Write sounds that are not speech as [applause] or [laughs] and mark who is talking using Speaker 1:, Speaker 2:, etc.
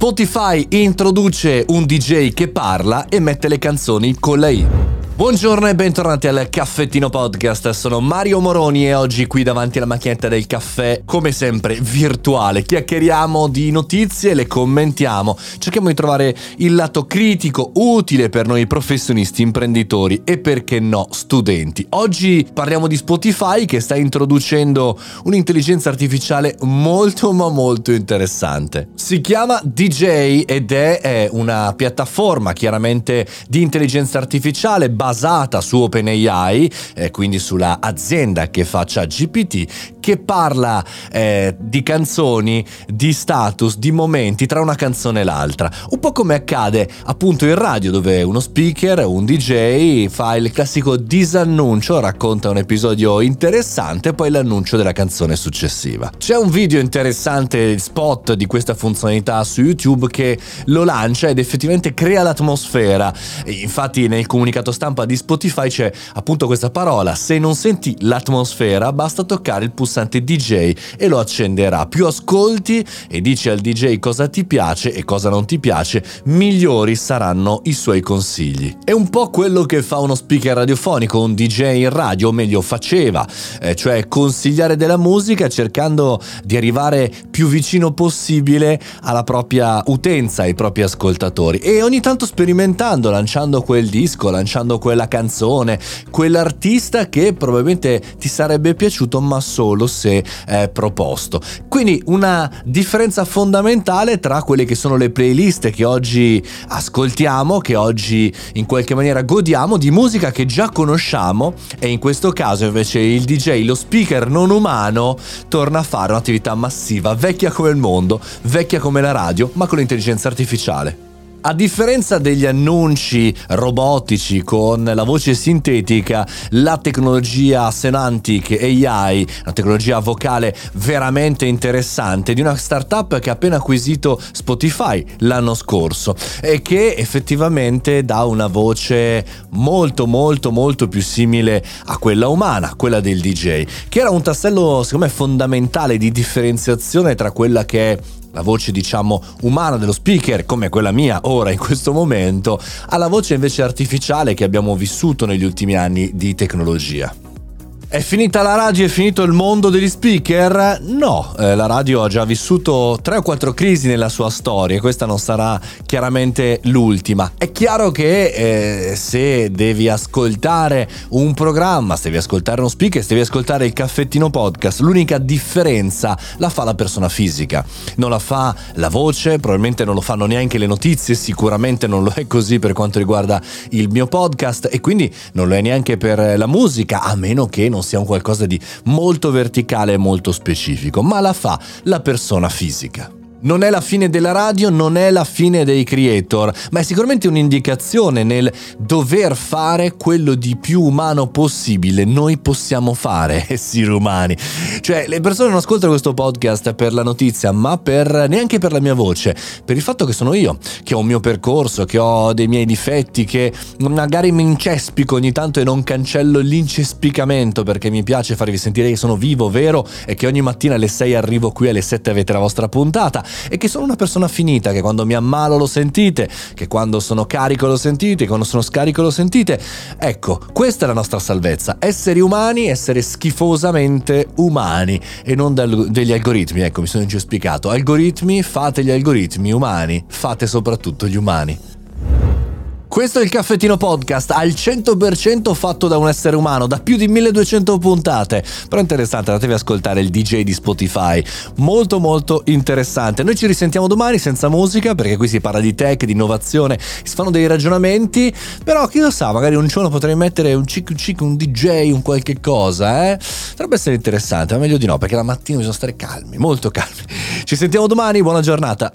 Speaker 1: Spotify introduce un DJ che parla e mette le canzoni con la I. Buongiorno e bentornati al Caffettino Podcast, sono Mario Moroni e oggi qui davanti alla macchinetta del caffè, come sempre virtuale, chiacchieriamo di notizie, le commentiamo, cerchiamo di trovare il lato critico utile per noi professionisti, imprenditori e perché no studenti. Oggi parliamo di Spotify che sta introducendo un'intelligenza artificiale molto ma molto interessante. Si chiama DJ ed è una piattaforma chiaramente di intelligenza artificiale basata su OpenAI, eh, quindi sulla azienda che faccia GPT, che parla eh, di canzoni, di status, di momenti tra una canzone e l'altra. Un po' come accade appunto in radio dove uno speaker, un DJ fa il classico disannuncio, racconta un episodio interessante e poi l'annuncio della canzone successiva. C'è un video interessante, spot di questa funzionalità su YouTube che lo lancia ed effettivamente crea l'atmosfera. Infatti nel comunicato stampa stampa di Spotify c'è appunto questa parola, se non senti l'atmosfera basta toccare il pulsante DJ e lo accenderà. Più ascolti e dici al DJ cosa ti piace e cosa non ti piace, migliori saranno i suoi consigli. È un po' quello che fa uno speaker radiofonico, un DJ in radio, o meglio faceva, eh, cioè consigliare della musica cercando di arrivare più vicino possibile alla propria utenza, ai propri ascoltatori e ogni tanto sperimentando, lanciando quel disco, lanciando quel quella canzone, quell'artista che probabilmente ti sarebbe piaciuto ma solo se eh, proposto. Quindi una differenza fondamentale tra quelle che sono le playlist che oggi ascoltiamo, che oggi in qualche maniera godiamo di musica che già conosciamo e in questo caso invece il DJ, lo speaker non umano, torna a fare un'attività massiva, vecchia come il mondo, vecchia come la radio, ma con l'intelligenza artificiale. A differenza degli annunci robotici con la voce sintetica, la tecnologia Semantic AI, una tecnologia vocale veramente interessante di una startup che ha appena acquisito Spotify l'anno scorso e che effettivamente dà una voce molto molto molto più simile a quella umana, quella del DJ, che era un tassello secondo me fondamentale di differenziazione tra quella che è la voce diciamo umana dello speaker come quella mia ora in questo momento, alla voce invece artificiale che abbiamo vissuto negli ultimi anni di tecnologia. È finita la radio, è finito il mondo degli speaker? No, eh, la radio ha già vissuto tre o quattro crisi nella sua storia e questa non sarà chiaramente l'ultima. È chiaro che eh, se devi ascoltare un programma, se devi ascoltare uno speaker, se devi ascoltare il caffettino podcast, l'unica differenza la fa la persona fisica. Non la fa la voce, probabilmente non lo fanno neanche le notizie, sicuramente non lo è così per quanto riguarda il mio podcast e quindi non lo è neanche per la musica, a meno che non non sia un qualcosa di molto verticale e molto specifico, ma la fa la persona fisica. Non è la fine della radio, non è la fine dei creator, ma è sicuramente un'indicazione nel dover fare quello di più umano possibile. Noi possiamo fare [laughs] esseri umani. Cioè, le persone non ascoltano questo podcast per la notizia, ma per neanche per la mia voce, per il fatto che sono io, che ho un mio percorso, che ho dei miei difetti, che magari mi incespico ogni tanto e non cancello l'incespicamento perché mi piace farvi sentire che sono vivo, vero e che ogni mattina alle 6 arrivo qui alle 7 avete la vostra puntata e che sono una persona finita, che quando mi ammalo lo sentite, che quando sono carico lo sentite, che quando sono scarico lo sentite. Ecco, questa è la nostra salvezza, esseri umani, essere schifosamente umani e non dal, degli algoritmi, ecco mi sono già spiegato, algoritmi, fate gli algoritmi umani, fate soprattutto gli umani. Questo è il caffettino podcast al 100% fatto da un essere umano, da più di 1200 puntate. Però interessante, andatevi ad ascoltare il DJ di Spotify. Molto molto interessante. Noi ci risentiamo domani senza musica perché qui si parla di tech, di innovazione, si fanno dei ragionamenti, però chi lo sa, magari un giorno potrei mettere un cic cic, un DJ, un qualche cosa, eh? Potrebbe essere interessante, ma meglio di no perché la mattina bisogna stare calmi, molto calmi. Ci sentiamo domani, buona giornata.